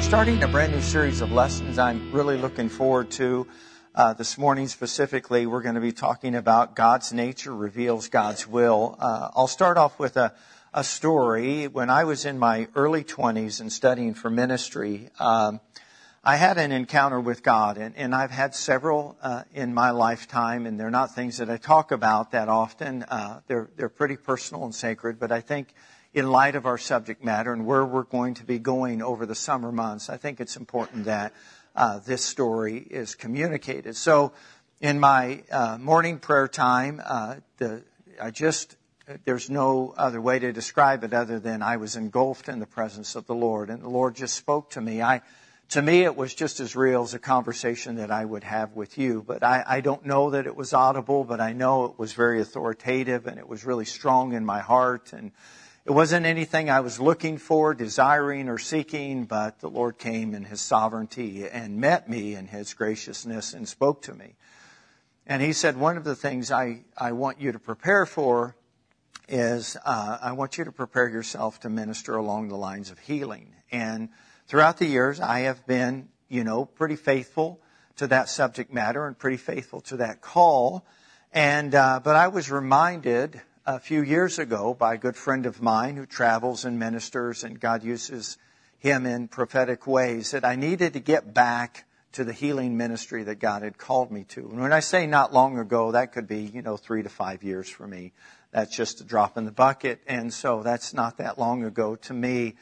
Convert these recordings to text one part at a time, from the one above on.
we're starting a brand new series of lessons I'm really looking forward to. Uh, this morning specifically, we're going to be talking about God's nature reveals God's will. Uh, I'll start off with a, a, story. When I was in my early 20s and studying for ministry, um, I had an encounter with God, and, and I've had several uh, in my lifetime, and they're not things that I talk about that often. Uh, they're they're pretty personal and sacred, but I think in light of our subject matter and where we're going to be going over the summer months, I think it's important that uh, this story is communicated. So, in my uh, morning prayer time, uh, the, I just there's no other way to describe it other than I was engulfed in the presence of the Lord, and the Lord just spoke to me. I to me, it was just as real as a conversation that I would have with you. But I, I, don't know that it was audible, but I know it was very authoritative and it was really strong in my heart. And it wasn't anything I was looking for, desiring, or seeking, but the Lord came in His sovereignty and met me in His graciousness and spoke to me. And He said, One of the things I, I want you to prepare for is uh, I want you to prepare yourself to minister along the lines of healing. And throughout the years, I have been, you know, pretty faithful to that subject matter and pretty faithful to that call. And, uh, but I was reminded a few years ago by a good friend of mine who travels and ministers, and God uses him in prophetic ways, that I needed to get back to the healing ministry that God had called me to. And when I say not long ago, that could be, you know, three to five years for me. That's just a drop in the bucket. And so that's not that long ago to me.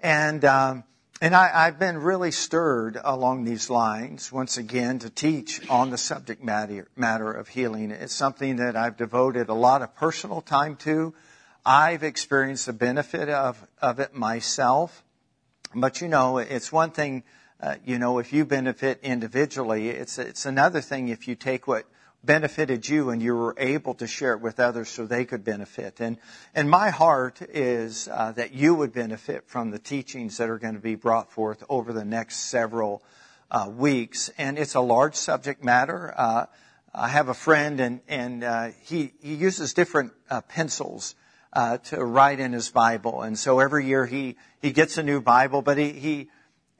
And, um, and I, have been really stirred along these lines, once again, to teach on the subject matter, matter of healing. It's something that I've devoted a lot of personal time to. I've experienced the benefit of, of it myself. But you know, it's one thing, uh, you know, if you benefit individually, it's, it's another thing if you take what benefited you and you were able to share it with others so they could benefit. And, and my heart is uh, that you would benefit from the teachings that are going to be brought forth over the next several uh, weeks. And it's a large subject matter. Uh, I have a friend and, and uh, he, he uses different uh, pencils uh, to write in his Bible. And so every year he, he gets a new Bible, but he, he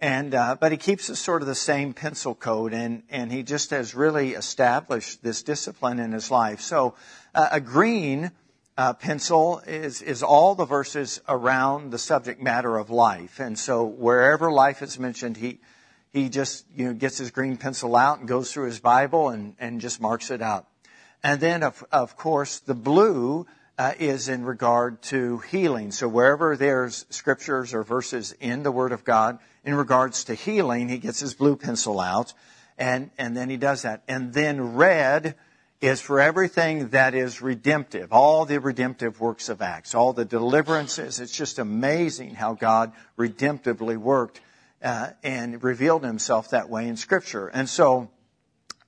and, uh, but he keeps it sort of the same pencil code and, and he just has really established this discipline in his life. So, uh, a green, uh, pencil is, is all the verses around the subject matter of life. And so wherever life is mentioned, he, he just, you know, gets his green pencil out and goes through his Bible and, and just marks it out. And then, of, of course, the blue uh, is in regard to healing. So wherever there's scriptures or verses in the Word of God in regards to healing, he gets his blue pencil out and, and then he does that. And then red is for everything that is redemptive, all the redemptive works of Acts, all the deliverances. It's just amazing how God redemptively worked uh, and revealed himself that way in Scripture. And so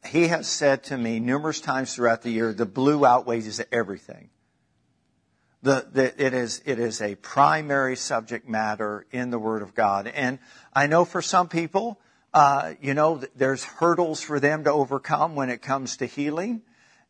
he has said to me numerous times throughout the year, the blue outweighs everything. The, the, it is it is a primary subject matter in the Word of God, and I know for some people, uh, you know, there's hurdles for them to overcome when it comes to healing,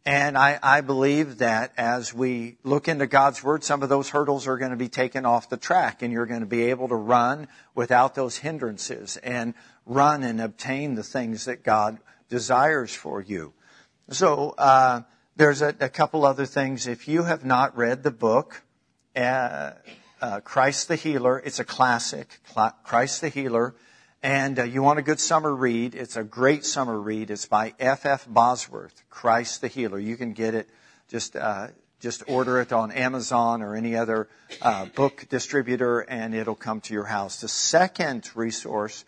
and I, I believe that as we look into God's Word, some of those hurdles are going to be taken off the track, and you're going to be able to run without those hindrances and run and obtain the things that God desires for you. So. Uh, there's a, a, couple other things. If you have not read the book, uh, uh, Christ the Healer, it's a classic, Christ the Healer, and uh, you want a good summer read, it's a great summer read. It's by F. F. Bosworth, Christ the Healer. You can get it, just, uh, just order it on Amazon or any other uh, book distributor and it'll come to your house. The second resource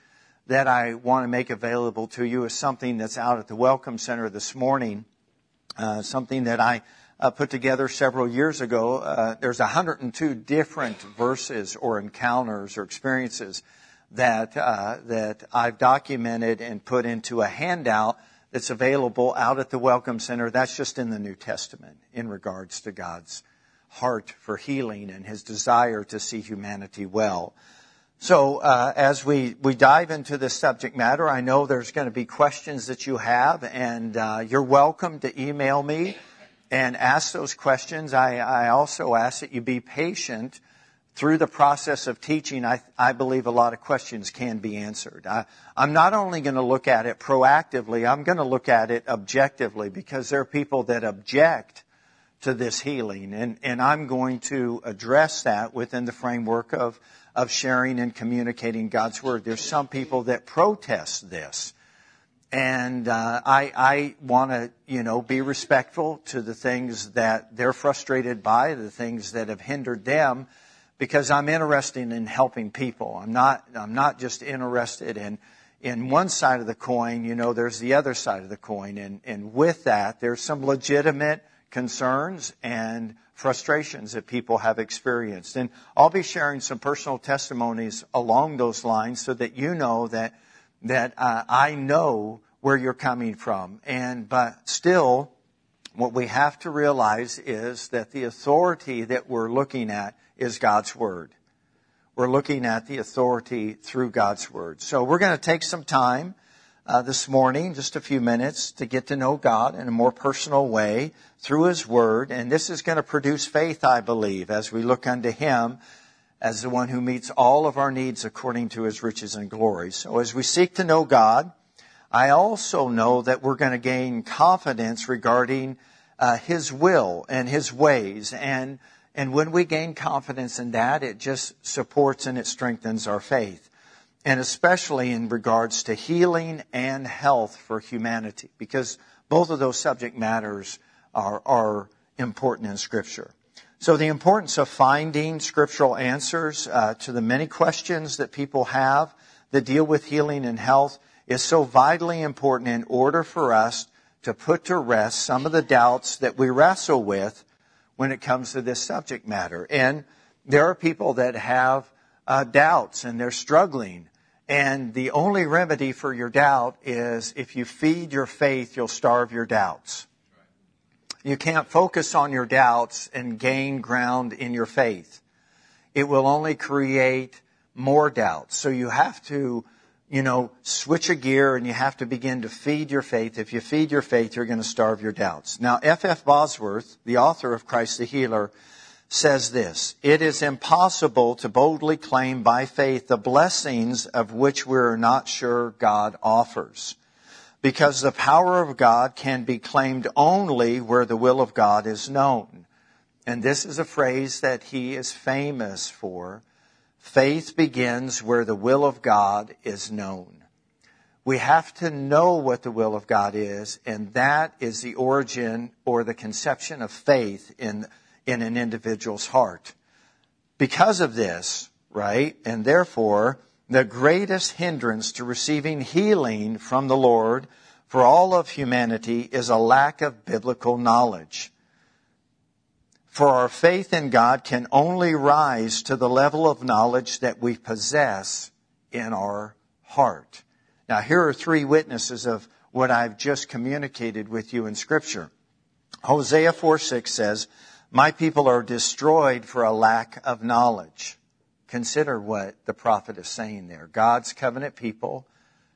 that I want to make available to you is something that's out at the Welcome Center this morning uh, something that I uh, put together several years ago. Uh, there's 102 different verses or encounters or experiences that uh, that I've documented and put into a handout that's available out at the Welcome Center. That's just in the New Testament in regards to God's heart for healing and His desire to see humanity well. So uh, as we, we dive into this subject matter, I know there's going to be questions that you have, and uh, you're welcome to email me and ask those questions. I, I also ask that you be patient through the process of teaching, I, I believe a lot of questions can be answered. I, I'm not only going to look at it proactively, I'm going to look at it objectively because there are people that object to this healing. And, and I'm going to address that within the framework of, of sharing and communicating God's Word. There's some people that protest this. And uh, I, I want to, you know, be respectful to the things that they're frustrated by, the things that have hindered them, because I'm interested in helping people. I'm not, I'm not just interested in, in one side of the coin. You know, there's the other side of the coin, and and with that, there's some legitimate concerns and frustrations that people have experienced. And I'll be sharing some personal testimonies along those lines so that you know that, that uh, I know where you're coming from. And, but still, what we have to realize is that the authority that we're looking at is God's Word. We're looking at the authority through God's Word. So we're going to take some time uh, this morning, just a few minutes, to get to know God in a more personal way through His Word. And this is going to produce faith, I believe, as we look unto Him as the one who meets all of our needs according to His riches and glory. So as we seek to know God, I also know that we're going to gain confidence regarding uh, His will and His ways. And, and when we gain confidence in that, it just supports and it strengthens our faith and especially in regards to healing and health for humanity, because both of those subject matters are, are important in Scripture. So the importance of finding scriptural answers uh, to the many questions that people have that deal with healing and health is so vitally important in order for us to put to rest some of the doubts that we wrestle with when it comes to this subject matter. And there are people that have uh, doubts and they're struggling and the only remedy for your doubt is if you feed your faith, you'll starve your doubts. You can't focus on your doubts and gain ground in your faith. It will only create more doubts. So you have to, you know, switch a gear and you have to begin to feed your faith. If you feed your faith, you're going to starve your doubts. Now, F. F. Bosworth, the author of Christ the Healer, says this It is impossible to boldly claim by faith the blessings of which we're not sure God offers. Because the power of God can be claimed only where the will of God is known. And this is a phrase that he is famous for. Faith begins where the will of God is known. We have to know what the will of God is, and that is the origin or the conception of faith in in an individual's heart. Because of this, right, and therefore, the greatest hindrance to receiving healing from the Lord for all of humanity is a lack of biblical knowledge. For our faith in God can only rise to the level of knowledge that we possess in our heart. Now, here are three witnesses of what I've just communicated with you in Scripture. Hosea 4 6 says, my people are destroyed for a lack of knowledge. Consider what the prophet is saying there. God's covenant people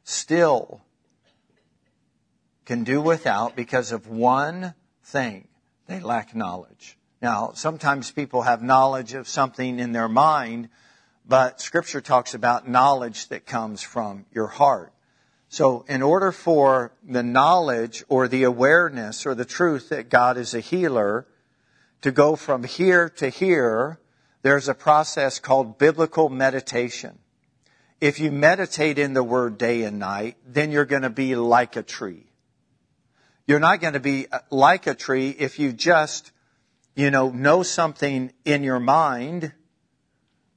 still can do without because of one thing. They lack knowledge. Now, sometimes people have knowledge of something in their mind, but scripture talks about knowledge that comes from your heart. So in order for the knowledge or the awareness or the truth that God is a healer to go from here to here, there's a process called biblical meditation. If you meditate in the word day and night, then you're going to be like a tree. You're not going to be uh, like a tree if you just, you know, know something in your mind,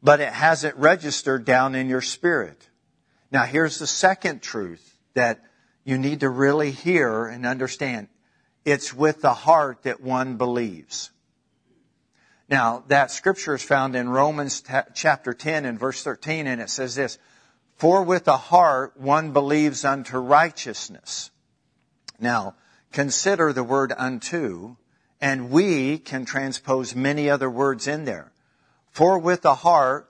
but it hasn't registered down in your spirit. Now here's the second truth that you need to really hear and understand. It's with the heart that one believes. Now, that scripture is found in Romans chapter 10 and verse 13, and it says this, For with the heart one believes unto righteousness. Now, consider the word unto, and we can transpose many other words in there. For with the heart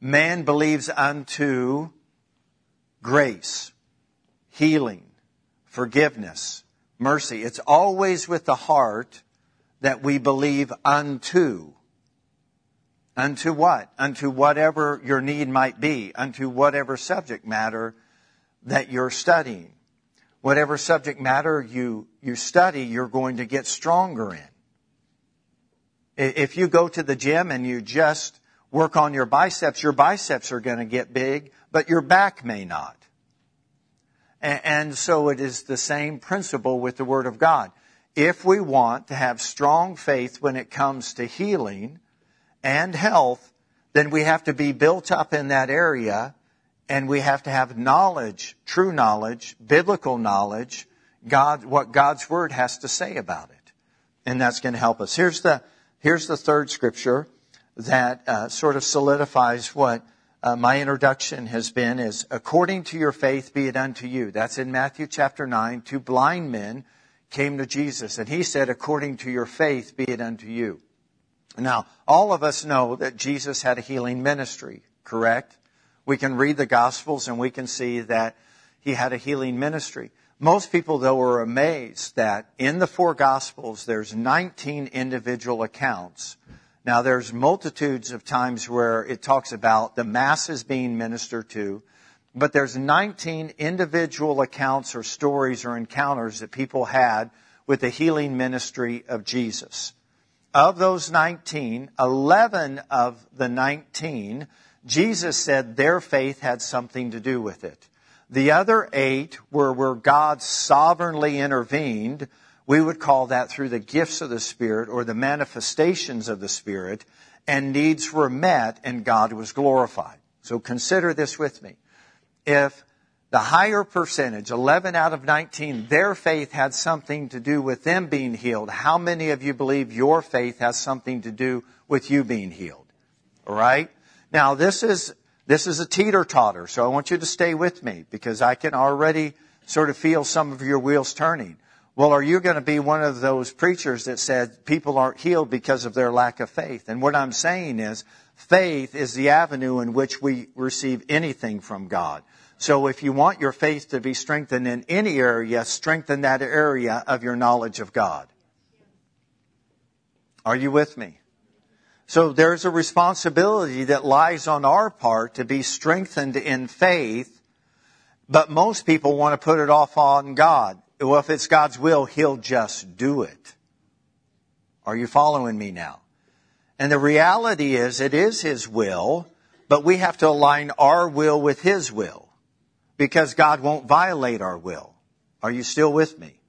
man believes unto grace, healing, forgiveness, mercy. It's always with the heart that we believe unto. Unto what? Unto whatever your need might be, unto whatever subject matter that you're studying. Whatever subject matter you, you study, you're going to get stronger in. If you go to the gym and you just work on your biceps, your biceps are going to get big, but your back may not. And so it is the same principle with the Word of God. If we want to have strong faith when it comes to healing and health, then we have to be built up in that area and we have to have knowledge, true knowledge, biblical knowledge, God, what God's Word has to say about it. And that's going to help us. Here's the, here's the third scripture that uh, sort of solidifies what uh, my introduction has been is according to your faith be it unto you. That's in Matthew chapter 9. Two blind men came to Jesus and he said, according to your faith be it unto you. Now, all of us know that Jesus had a healing ministry, correct? We can read the Gospels and we can see that he had a healing ministry. Most people, though, are amazed that in the four Gospels, there's 19 individual accounts now there's multitudes of times where it talks about the masses being ministered to, but there's 19 individual accounts or stories or encounters that people had with the healing ministry of Jesus. Of those 19, 11 of the 19, Jesus said their faith had something to do with it. The other eight were where God sovereignly intervened we would call that through the gifts of the Spirit or the manifestations of the Spirit, and needs were met and God was glorified. So consider this with me. If the higher percentage, 11 out of 19, their faith had something to do with them being healed, how many of you believe your faith has something to do with you being healed? All right? Now, this is, this is a teeter totter, so I want you to stay with me because I can already sort of feel some of your wheels turning. Well, are you going to be one of those preachers that said people aren't healed because of their lack of faith? And what I'm saying is, faith is the avenue in which we receive anything from God. So if you want your faith to be strengthened in any area, strengthen that area of your knowledge of God. Are you with me? So there's a responsibility that lies on our part to be strengthened in faith, but most people want to put it off on God well, if it's God's will, He'll just do it. Are you following me now? And the reality is, it is His will, but we have to align our will with His will. Because God won't violate our will. Are you still with me?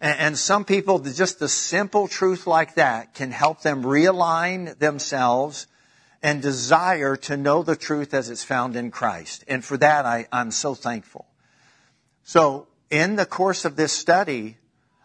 And, and some people, just the simple truth like that can help them realign themselves and desire to know the truth as it's found in Christ. And for that, I, I'm so thankful. So, in the course of this study,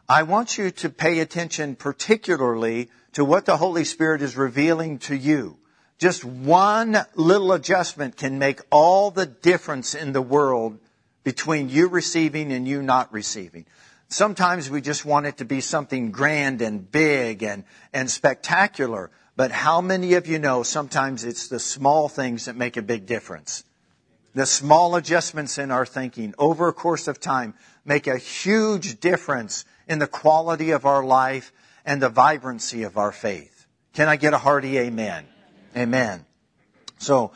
I want you to pay attention particularly to what the Holy Spirit is revealing to you. Just one little adjustment can make all the difference in the world between you receiving and you not receiving. Sometimes we just want it to be something grand and big and, and spectacular. But how many of you know sometimes it's the small things that make a big difference? The small adjustments in our thinking over a course of time make a huge difference in the quality of our life and the vibrancy of our faith. Can I get a hearty amen? Amen. So,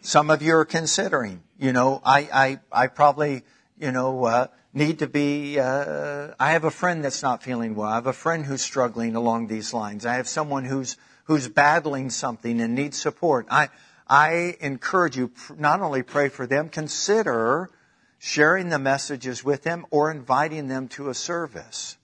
some of you are considering, you know, I, I, I probably, you know, uh, need to be, uh, I have a friend that's not feeling well. I have a friend who's struggling along these lines. I have someone who's, who's battling something and needs support. I, I encourage you, not only pray for them, consider sharing the messages with them or inviting them to a service.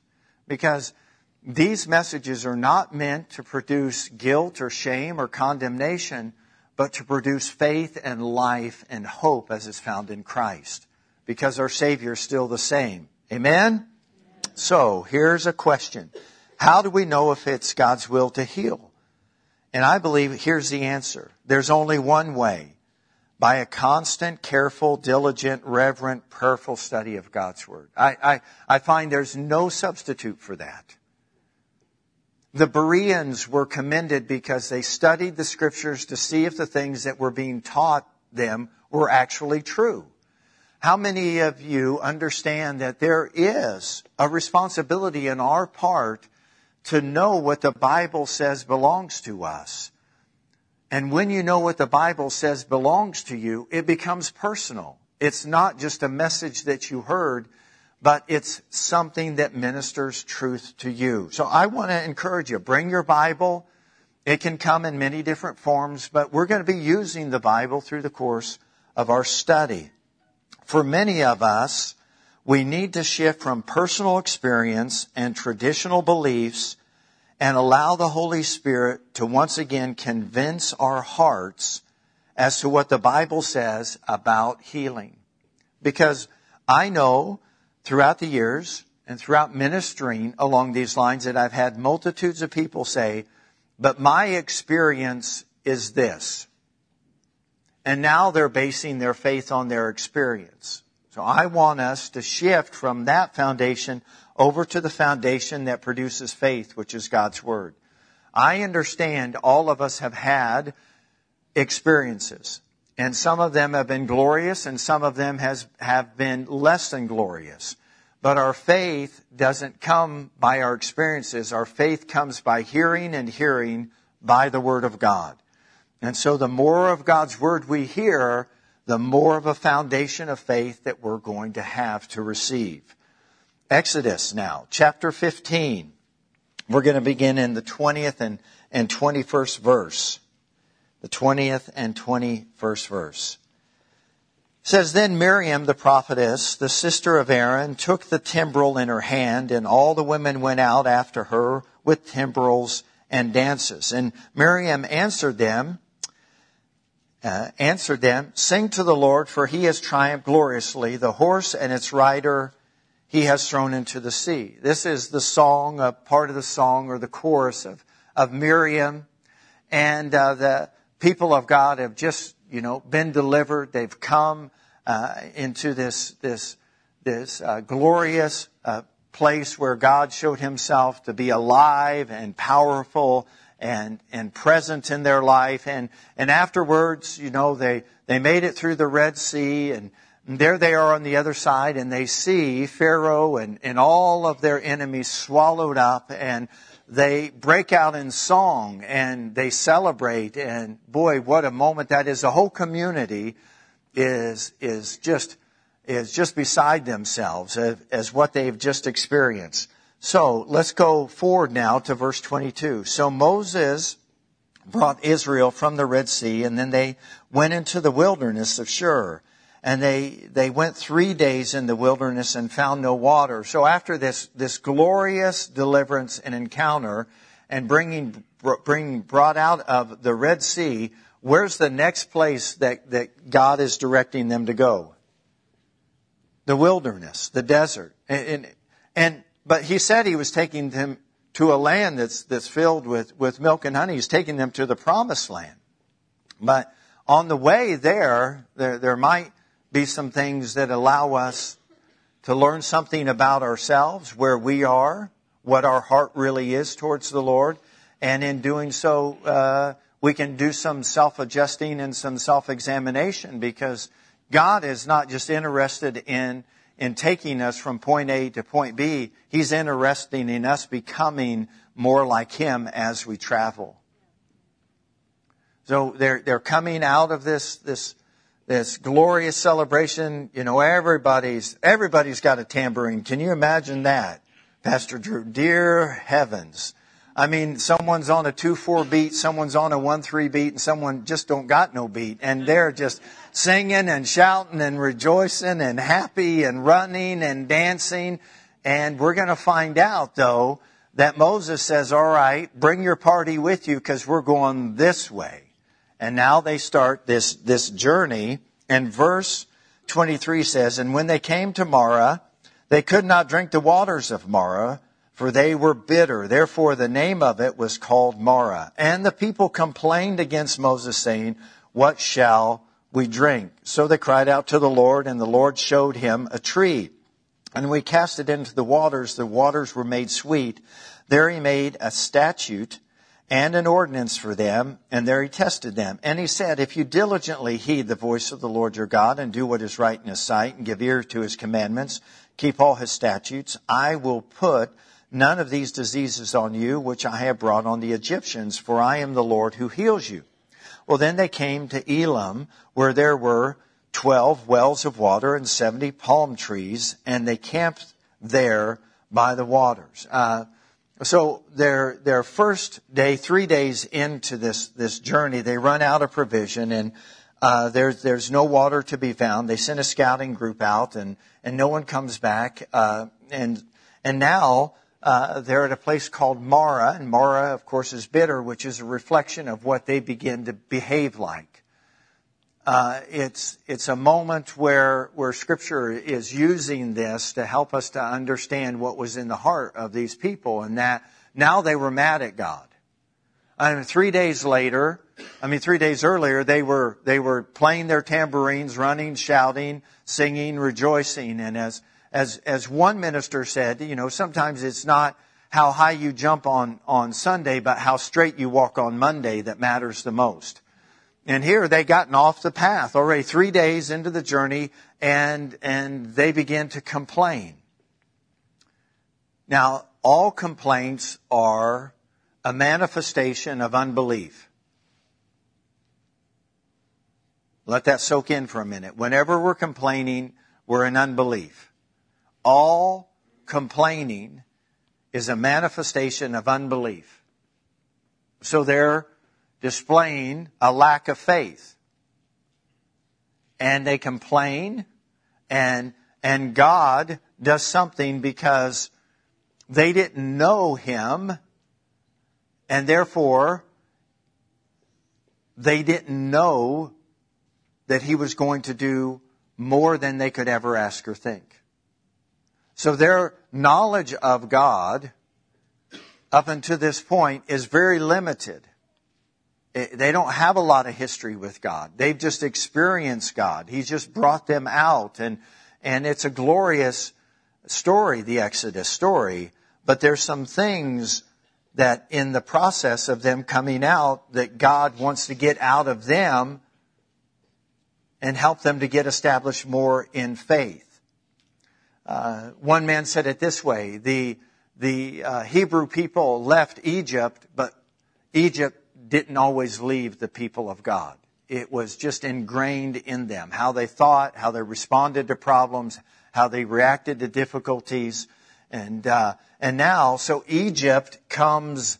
Because these messages are not meant to produce guilt or shame or condemnation, but to produce faith and life and hope as is found in Christ. Because our Savior is still the same. Amen? So, here's a question. How do we know if it's God's will to heal? And I believe here's the answer. There's only one way by a constant, careful, diligent, reverent, prayerful study of God's Word. I, I, I find there's no substitute for that. The Bereans were commended because they studied the scriptures to see if the things that were being taught them were actually true. How many of you understand that there is a responsibility in our part to know what the Bible says belongs to us? And when you know what the Bible says belongs to you, it becomes personal. It's not just a message that you heard, but it's something that ministers truth to you. So I want to encourage you, bring your Bible. It can come in many different forms, but we're going to be using the Bible through the course of our study. For many of us, we need to shift from personal experience and traditional beliefs and allow the Holy Spirit to once again convince our hearts as to what the Bible says about healing. Because I know throughout the years and throughout ministering along these lines that I've had multitudes of people say, but my experience is this. And now they're basing their faith on their experience. So I want us to shift from that foundation over to the foundation that produces faith, which is God's Word. I understand all of us have had experiences. And some of them have been glorious and some of them has, have been less than glorious. But our faith doesn't come by our experiences. Our faith comes by hearing and hearing by the Word of God. And so the more of God's Word we hear, the more of a foundation of faith that we're going to have to receive. Exodus now, chapter 15. We're going to begin in the 20th and, and 21st verse the 20th and 21st verse. It says, Then Miriam the prophetess, the sister of Aaron, took the timbrel in her hand, and all the women went out after her with timbrels and dances. And Miriam answered them, uh, answered them, Sing to the Lord, for he has triumphed gloriously. The horse and its rider he has thrown into the sea. This is the song, a part of the song or the chorus of, of Miriam. And uh, the, people of God have just, you know, been delivered. They've come uh, into this this this uh, glorious uh, place where God showed Himself to be alive and powerful and and present in their life. And and afterwards, you know, they they made it through the Red Sea and. there they are on the other side and they see Pharaoh and, and all of their enemies swallowed up and they break out in song and they celebrate and boy what a moment that is the whole community is is just is just beside themselves as, as what they've just experienced so let's go forward now to verse 22 so moses brought israel from the red sea and then they went into the wilderness of shur and they they went three days in the wilderness and found no water. So after this this glorious deliverance and encounter, and bringing bringing brought out of the Red Sea, where's the next place that that God is directing them to go? The wilderness, the desert, and and, and but He said He was taking them to a land that's that's filled with with milk and honey. He's taking them to the promised land, but on the way there, there, there might be some things that allow us to learn something about ourselves, where we are, what our heart really is towards the Lord. And in doing so, uh, we can do some self-adjusting and some self-examination because God is not just interested in in taking us from point A to point B. He's interested in us becoming more like Him as we travel. So they're they're coming out of this this this glorious celebration. You know, everybody's, everybody's got a tambourine. Can you imagine that? Pastor Drew, dear heavens. I mean, someone's on a 2-4 beat, someone's on a 1-3 beat, and someone just don't got no beat. And they're just singing and shouting and rejoicing and happy and running and dancing. And we're going to find out, though, that Moses says, all right, bring your party with you because we're going this way. And now they start this, this journey. And verse 23 says, And when they came to Marah, they could not drink the waters of Marah, for they were bitter. Therefore the name of it was called Marah. And the people complained against Moses, saying, What shall we drink? So they cried out to the Lord, and the Lord showed him a tree. And we cast it into the waters. The waters were made sweet. There he made a statute and an ordinance for them, and there he tested them. And he said, If you diligently heed the voice of the Lord your God and do what is right in his sight and give ear to his commandments, keep all his statutes, I will put none of these diseases on you which I have brought on the Egyptians, for I am the Lord who heals you. Well, then they came to Elim, where there were 12 wells of water and 70 palm trees, and they camped there by the waters. Uh, so their their first day, three days into this this journey, they run out of provision, and uh, there's there's no water to be found. They send a scouting group out, and and no one comes back. Uh, and and now uh, they're at a place called Marah, and Marah, of course, is bitter, which is a reflection of what they begin to behave like. Uh, it's it's a moment where where Scripture is using this to help us to understand what was in the heart of these people, and that now they were mad at God. I mean, three days later, I mean, three days earlier, they were they were playing their tambourines, running, shouting, singing, rejoicing, and as as as one minister said, you know, sometimes it's not how high you jump on on Sunday, but how straight you walk on Monday that matters the most. And here they gotten off the path already three days into the journey and, and they begin to complain. Now, all complaints are a manifestation of unbelief. Let that soak in for a minute. Whenever we're complaining, we're in unbelief. All complaining is a manifestation of unbelief. So they're displaying a lack of faith. And they complain and, and God does something because they didn't know Him and therefore they didn't know that He was going to do more than they could ever ask or think. So their knowledge of God up until this point is very limited. Eh, they don't have a lot of history with God. They've just experienced God. He's just brought them out and, and it's a glorious story, the Exodus story. But there's some things that in the process of them coming out that God wants to get out of them and help them to get established more in faith. Uh, one man said it this way: the the uh, Hebrew people left Egypt, but Egypt didn't always leave the people of God. It was just ingrained in them. How they thought, how they responded to problems, how they reacted to difficulties. And, uh, and now, so Egypt comes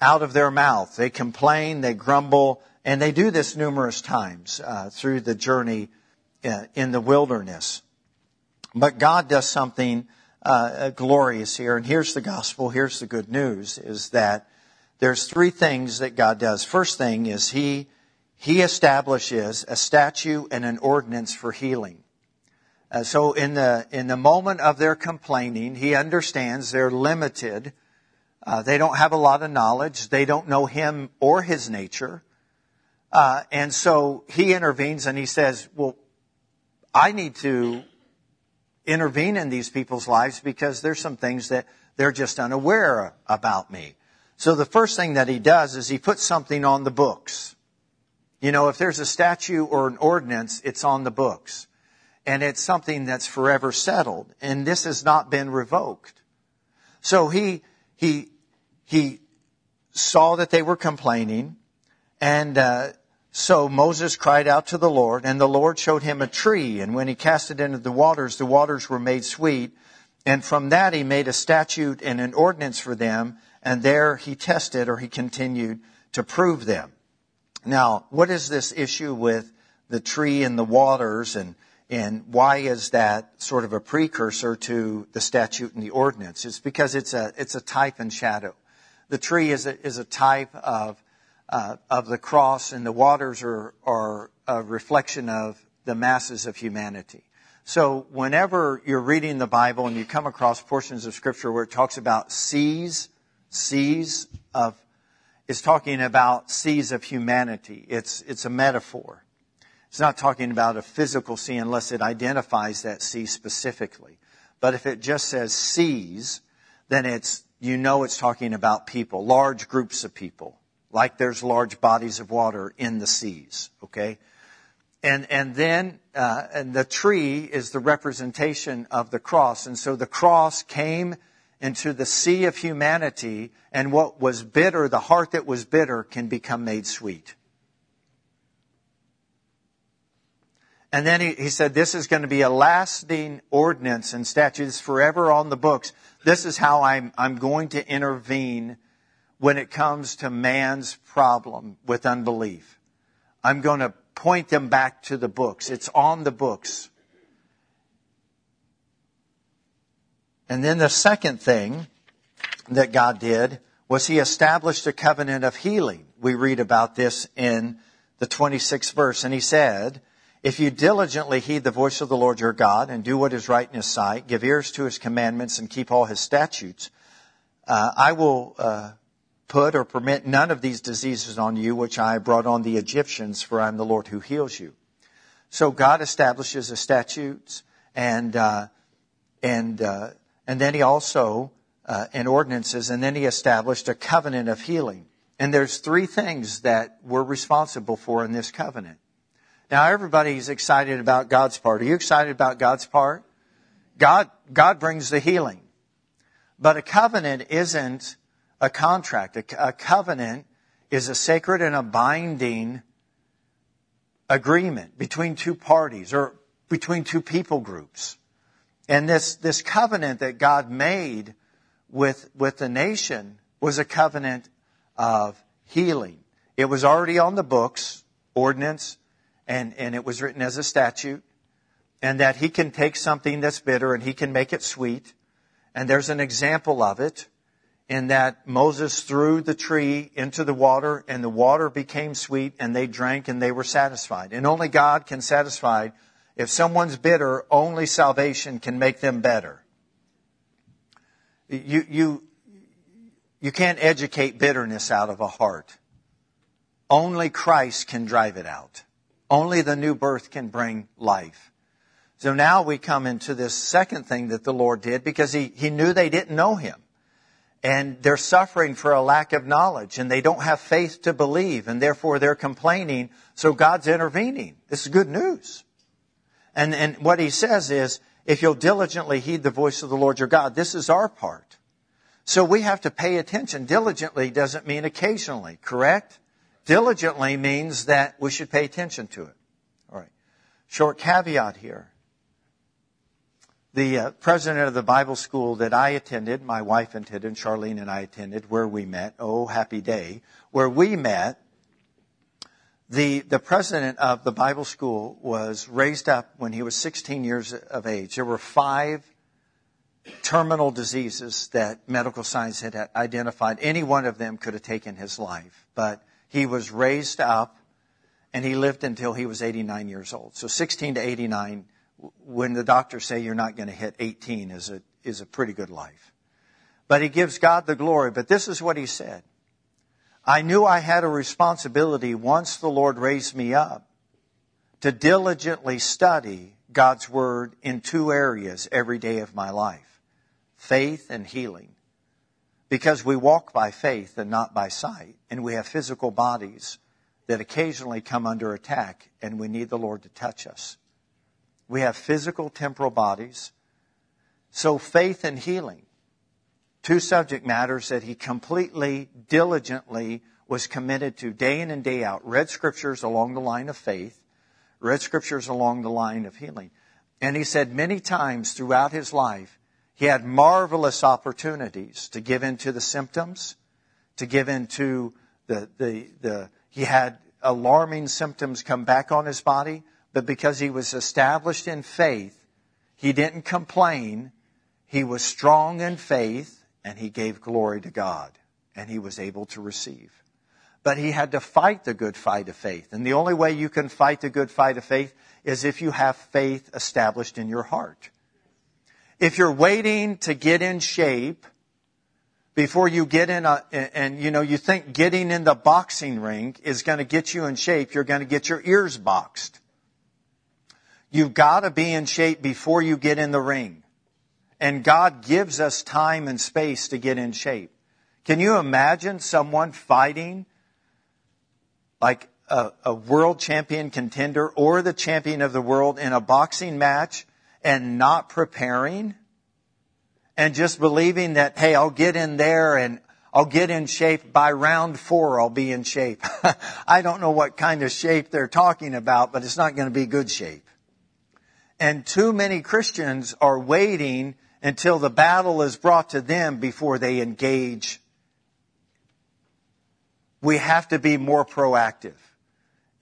out of their mouth. They complain, they grumble, and they do this numerous times uh, through the journey uh, in the wilderness. But God does something uh, glorious here, and here's the gospel. Here's the good news: is that there's three things that God does. First thing is He, He establishes a statute and an ordinance for healing. Uh, so in the, in the moment of their complaining, He understands they're limited. Uh, they don't have a lot of knowledge. They don't know Him or His nature. Uh, and so He intervenes and He says, well, I need to intervene in these people's lives because there's some things that they're just unaware about me. So the first thing that he does is he puts something on the books. You know, if there's a statute or an ordinance, it's on the books. And it's something that's forever settled. And this has not been revoked. So he, he, he saw that they were complaining. And, uh, so Moses cried out to the Lord, and the Lord showed him a tree, and when he cast it into the waters, the waters were made sweet. And from that he made a statute and an ordinance for them, and there he tested or he continued to prove them. Now, what is this issue with the tree and the waters and and why is that sort of a precursor to the statute and the ordinance? It's because it's a it's a type and shadow. The tree is a, is a type of uh, of the cross, and the waters are are a reflection of the masses of humanity. So whenever you're reading the Bible and you come across portions of Scripture where it talks about seas seas of is talking about seas of humanity. It's, it's a metaphor. It's not talking about a physical sea unless it identifies that sea specifically. But if it just says seas, then it's, you know it's talking about people, large groups of people, like there's large bodies of water in the seas, okay? And, and then, uh, and the tree is the representation of the cross. And so the cross came into the sea of humanity, and what was bitter, the heart that was bitter, can become made sweet. And then he, he said, this is going to be a lasting ordinance and statutes forever on the books. This is how I'm, I'm going to intervene when it comes to man's problem with unbelief. I'm going to point them back to the books. It's on the books. And then the second thing that God did was he established a covenant of healing. We read about this in the 26th verse. And he said, if you diligently heed the voice of the Lord your God and do what is right in his sight, give ears to his commandments and keep all his statutes, uh, I will uh, put or permit none of these diseases on you which I brought on the Egyptians, for I am the Lord who heals you. So God establishes the statutes and uh, and uh, and then He also uh, and ordinances, and then He established a covenant of healing. And there's three things that we're responsible for in this covenant. Now everybody's excited about God's part. Are you excited about God's part? God God brings the healing, but a covenant isn't a contract. A, a covenant is a sacred and a binding agreement between two parties or between two people groups. And this, this covenant that God made with, with the nation was a covenant of healing. It was already on the books, ordinance, and, and it was written as a statute. And that he can take something that's bitter and he can make it sweet. And there's an example of it in that Moses threw the tree into the water and the water became sweet and they drank and they were satisfied. And only God can satisfy. If someone's bitter, only salvation can make them better. You, you, you can't educate bitterness out of a heart. Only Christ can drive it out. Only the new birth can bring life. So now we come into this second thing that the Lord did because he, he knew they didn't know him and they're suffering for a lack of knowledge and they don't have faith to believe and therefore they're complaining. So God's intervening. This is good news. And, and what he says is, if you'll diligently heed the voice of the Lord your God, this is our part. So we have to pay attention. Diligently doesn't mean occasionally, correct? Diligently means that we should pay attention to it. All right. Short caveat here the uh, president of the Bible school that I attended, my wife attended, Charlene and I attended, where we met, oh, happy day, where we met, the, the president of the Bible school was raised up when he was 16 years of age. There were five terminal diseases that medical science had identified. Any one of them could have taken his life, but he was raised up and he lived until he was 89 years old. So 16 to 89 when the doctors say you're not going to hit 18 is a, is a pretty good life. But he gives God the glory. But this is what he said. I knew I had a responsibility once the Lord raised me up to diligently study God's Word in two areas every day of my life. Faith and healing. Because we walk by faith and not by sight. And we have physical bodies that occasionally come under attack and we need the Lord to touch us. We have physical, temporal bodies. So faith and healing, two subject matters that he completely, diligently was committed to day in and day out. Read scriptures along the line of faith, read scriptures along the line of healing. And he said many times throughout his life, he had marvelous opportunities to give into the symptoms, to give into the, the, the, he had alarming symptoms come back on his body, but because he was established in faith, he didn't complain. He was strong in faith and he gave glory to God and he was able to receive. But he had to fight the good fight of faith. And the only way you can fight the good fight of faith is if you have faith established in your heart. If you're waiting to get in shape before you get in a, and you know, you think getting in the boxing ring is going to get you in shape, you're going to get your ears boxed. You've got to be in shape before you get in the ring. And God gives us time and space to get in shape. Can you imagine someone fighting like a, a, world champion contender or the champion of the world in a boxing match and not preparing and just believing that, hey, I'll get in there and I'll get in shape by round four, I'll be in shape. I don't know what kind of shape they're talking about, but it's not going to be good shape. And too many Christians are waiting until the battle is brought to them before they engage. We have to be more proactive.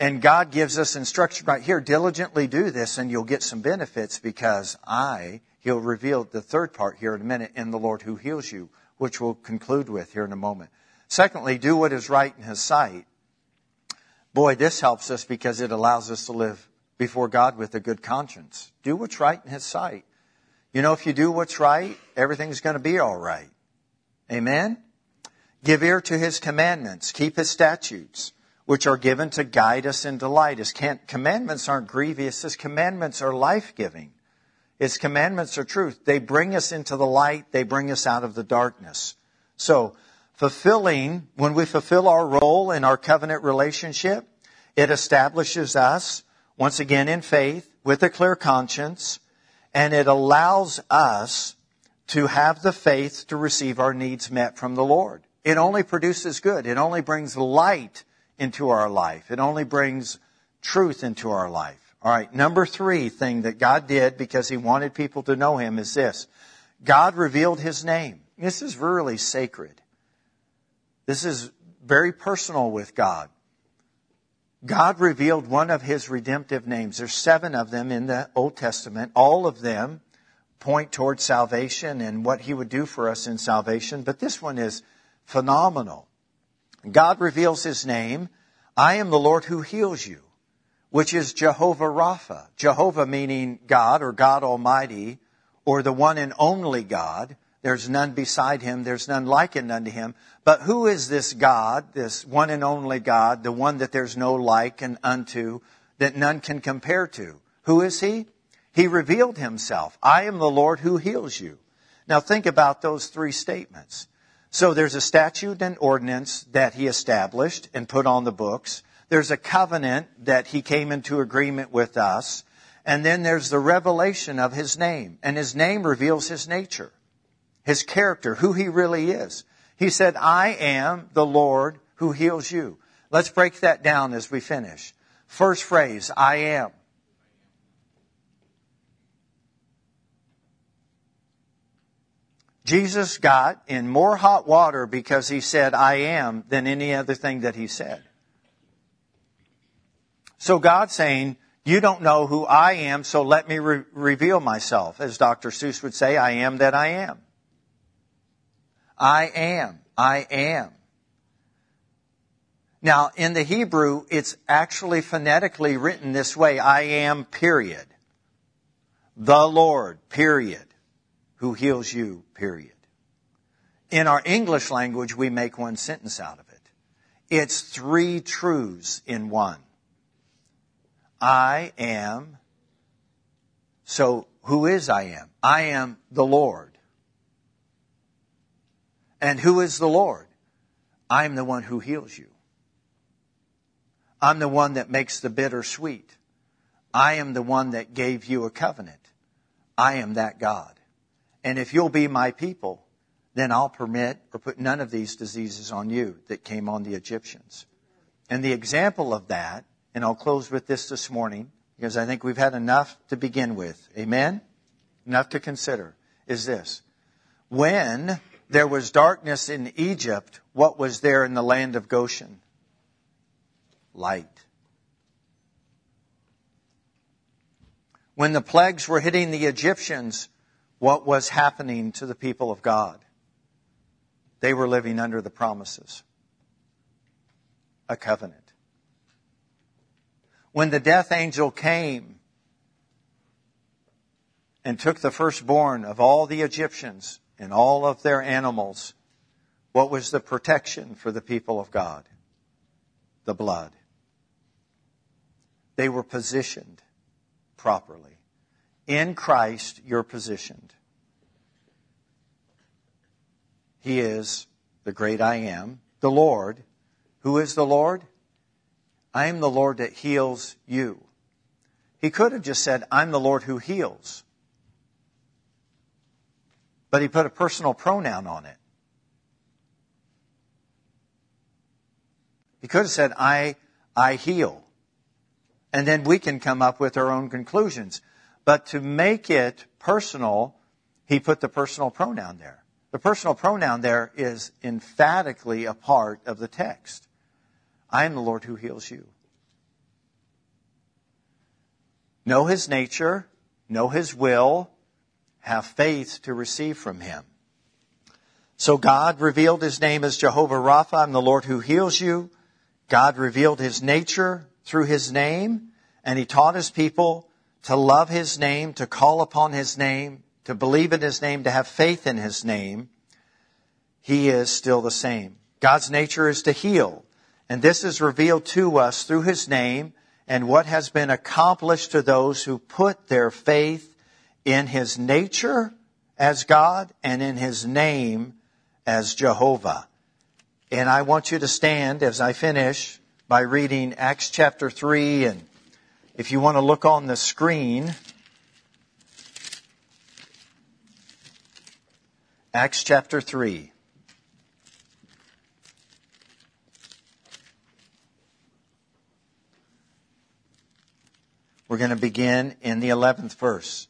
And God gives us instruction right here. Diligently do this and you'll get some benefits because I, He'll reveal the third part here in a minute in the Lord who heals you, which we'll conclude with here in a moment. Secondly, do what is right in His sight. Boy, this helps us because it allows us to live before God with a good conscience. Do what's right in His sight. You know, if you do what's right, everything's going to be all right. Amen? Give ear to His commandments. Keep His statutes, which are given to guide us and delight. His commandments aren't grievous. His commandments are life-giving. His commandments are truth. They bring us into the light. They bring us out of the darkness. So, fulfilling, when we fulfill our role in our covenant relationship, it establishes us, once again in faith, with a clear conscience, and it allows us to have the faith to receive our needs met from the Lord. It only produces good. It only brings light into our life. It only brings truth into our life. All right. Number three thing that God did because he wanted people to know him is this. God revealed his name. This is really sacred. This is very personal with God. God revealed one of his redemptive names. There's seven of them in the Old Testament. All of them point toward salvation and what he would do for us in salvation. But this one is phenomenal. God reveals his name. I am the Lord who heals you, which is Jehovah Rapha. Jehovah meaning God or God Almighty or the one and only God. There's none beside him. There's none likened unto him. But who is this God, this one and only God, the one that there's no like and unto, that none can compare to? Who is he? He revealed himself. I am the Lord who heals you. Now think about those three statements. So there's a statute and ordinance that he established and put on the books. There's a covenant that he came into agreement with us. And then there's the revelation of his name. And his name reveals his nature his character, who he really is. He said, I am the Lord who heals you. Let's break that down as we finish. First phrase, I am. Jesus got in more hot water because he said, I am, than any other thing that he said. So God's saying, you don't know who I am, so let me re- reveal myself. As Dr. Seuss would say, I am that I am. I am. I am. Now, in the Hebrew, it's actually phonetically written this way. I am, period. The Lord, period. Who heals you, period. In our English language, we make one sentence out of it. It's three truths in one. I am. So, who is I am? I am the Lord. And who is the Lord? I'm the one who heals you. I'm the one that makes the bitter sweet. I am the one that gave you a covenant. I am that God. And if you'll be my people, then I'll permit or put none of these diseases on you that came on the Egyptians. And the example of that, and I'll close with this this morning, because I think we've had enough to begin with. Amen? Enough to consider, is this. When there was darkness in Egypt, what was there in the land of Goshen? Light. When the plagues were hitting the Egyptians, what was happening to the people of God? They were living under the promises. A covenant. When the death angel came and took the firstborn of all the Egyptians and all of their animals, what was the protection for the people of God? The blood. They were positioned properly. In Christ, you're positioned. He is the great I am, the Lord. Who is the Lord? I am the Lord that heals you. He could have just said, I'm the Lord who heals. But he put a personal pronoun on it. He could have said, I, I heal. And then we can come up with our own conclusions. But to make it personal, he put the personal pronoun there. The personal pronoun there is emphatically a part of the text. I am the Lord who heals you. Know his nature, know his will, have faith to receive from him. So God revealed his name as Jehovah Rapha, I'm the Lord who heals you. God revealed his nature through his name, and he taught his people to love his name, to call upon his name, to believe in his name, to have faith in his name. He is still the same. God's nature is to heal, and this is revealed to us through his name and what has been accomplished to those who put their faith in his nature as God and in his name as Jehovah. And I want you to stand as I finish by reading Acts chapter 3. And if you want to look on the screen, Acts chapter 3. We're going to begin in the 11th verse.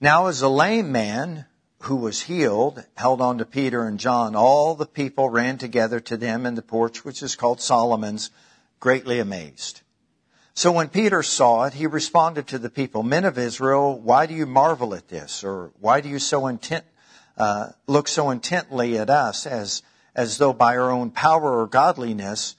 Now as a lame man who was healed held on to Peter and John, all the people ran together to them in the porch which is called Solomon's, greatly amazed. So when Peter saw it, he responded to the people, Men of Israel, why do you marvel at this? Or why do you so intent, uh, look so intently at us as, as though by our own power or godliness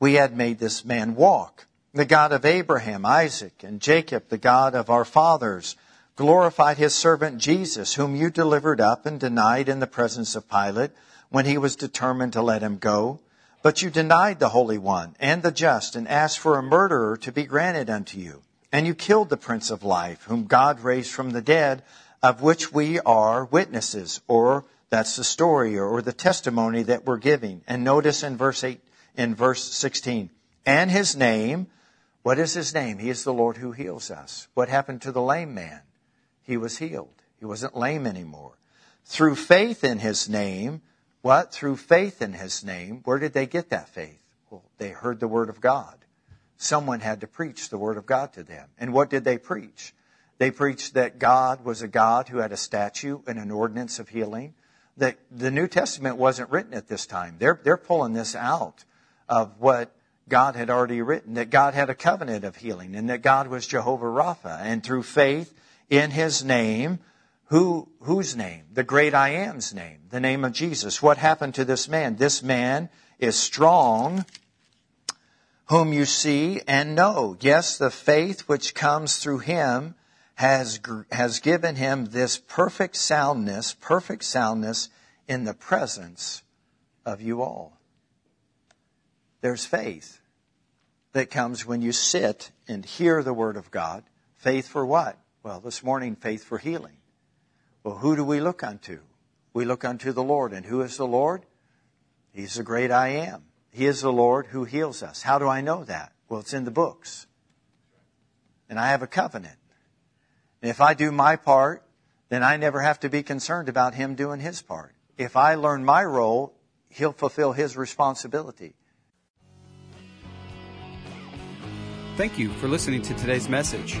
we had made this man walk? the God of Abraham, Isaac, and Jacob, the God of our fathers, glorified his servant Jesus, whom you delivered up and denied in the presence of Pilate when he was determined to let him go. But you denied the Holy One and the just and asked for a murderer to be granted unto you. And you killed the Prince of Life, whom God raised from the dead, of which we are witnesses, or that's the story or the testimony that we're giving. And notice in verse 8, in verse 16, and his name, what is his name? He is the Lord who heals us. What happened to the lame man? He was healed. He wasn't lame anymore. Through faith in his name, what? Through faith in his name, where did they get that faith? Well, they heard the word of God. Someone had to preach the word of God to them. And what did they preach? They preached that God was a God who had a statute and an ordinance of healing. That the New Testament wasn't written at this time. They're, they're pulling this out of what God had already written, that God had a covenant of healing, and that God was Jehovah Rapha. And through faith in his name, who, whose name? The great I am's name, the name of Jesus. What happened to this man? This man is strong, whom you see and know. Yes, the faith which comes through him has, has given him this perfect soundness, perfect soundness in the presence of you all. There's faith that comes when you sit and hear the Word of God. Faith for what? Well, this morning, faith for healing. Well, who do we look unto? We look unto the Lord. And who is the Lord? He's the great I am. He is the Lord who heals us. How do I know that? Well, it's in the books. And I have a covenant. And if I do my part, then I never have to be concerned about him doing his part. If I learn my role, he'll fulfill his responsibility. Thank you for listening to today's message.